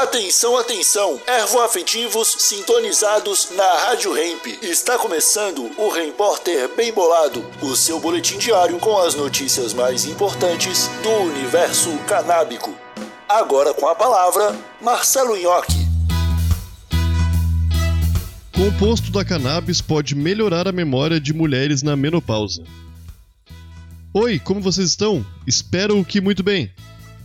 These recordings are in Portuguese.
Atenção, atenção! Ervoafetivos sintonizados na Rádio Hemp. Está começando o Repórter Bem Bolado, o seu boletim diário com as notícias mais importantes do universo canábico. Agora com a palavra, Marcelo Nhoque. Composto da cannabis pode melhorar a memória de mulheres na menopausa. Oi, como vocês estão? Espero que muito bem.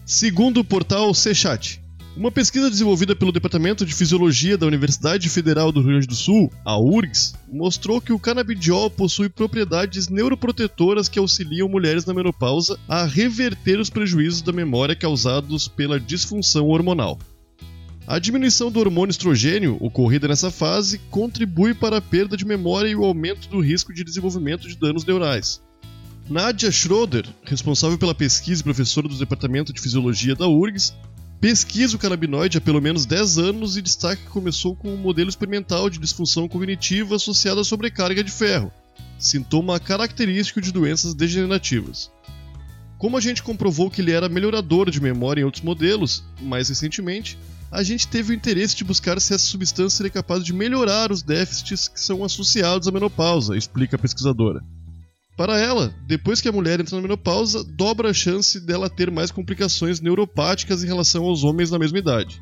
Segundo o portal Sechat, uma pesquisa desenvolvida pelo Departamento de Fisiologia da Universidade Federal do Rio Grande do Sul, a URGS, mostrou que o canabidiol possui propriedades neuroprotetoras que auxiliam mulheres na menopausa a reverter os prejuízos da memória causados pela disfunção hormonal. A diminuição do hormônio estrogênio, ocorrida nessa fase, contribui para a perda de memória e o aumento do risco de desenvolvimento de danos neurais. Nadia Schroeder, responsável pela pesquisa e professora do Departamento de Fisiologia da URGS, Pesquisa o canabinoide há pelo menos 10 anos e destaca que começou com um modelo experimental de disfunção cognitiva associada à sobrecarga de ferro, sintoma característico de doenças degenerativas. Como a gente comprovou que ele era melhorador de memória em outros modelos, mais recentemente, a gente teve o interesse de buscar se essa substância seria capaz de melhorar os déficits que são associados à menopausa, explica a pesquisadora. Para ela, depois que a mulher entra na menopausa, dobra a chance dela ter mais complicações neuropáticas em relação aos homens na mesma idade.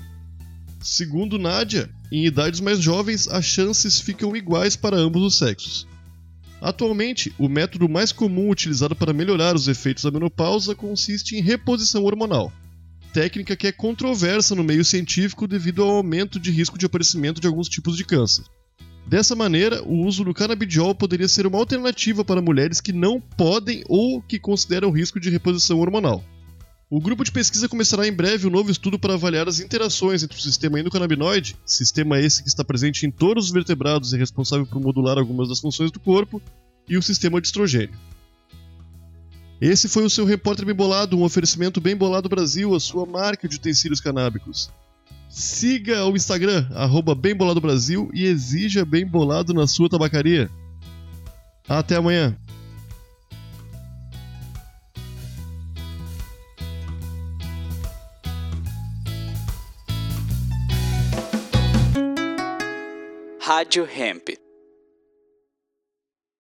Segundo Nadia, em idades mais jovens as chances ficam iguais para ambos os sexos. Atualmente, o método mais comum utilizado para melhorar os efeitos da menopausa consiste em reposição hormonal, técnica que é controversa no meio científico devido ao aumento de risco de aparecimento de alguns tipos de câncer. Dessa maneira, o uso do canabidiol poderia ser uma alternativa para mulheres que não podem ou que consideram risco de reposição hormonal. O grupo de pesquisa começará em breve um novo estudo para avaliar as interações entre o sistema endocannabinoide, sistema esse que está presente em todos os vertebrados e responsável por modular algumas das funções do corpo, e o sistema de estrogênio. Esse foi o seu Repórter Bem Bolado, um oferecimento Bem Bolado Brasil, a sua marca de utensílios canábicos. Siga o Instagram, arroba Bem Bolado Brasil e exija Bem Bolado na sua tabacaria. Até amanhã. Rádio Hemp.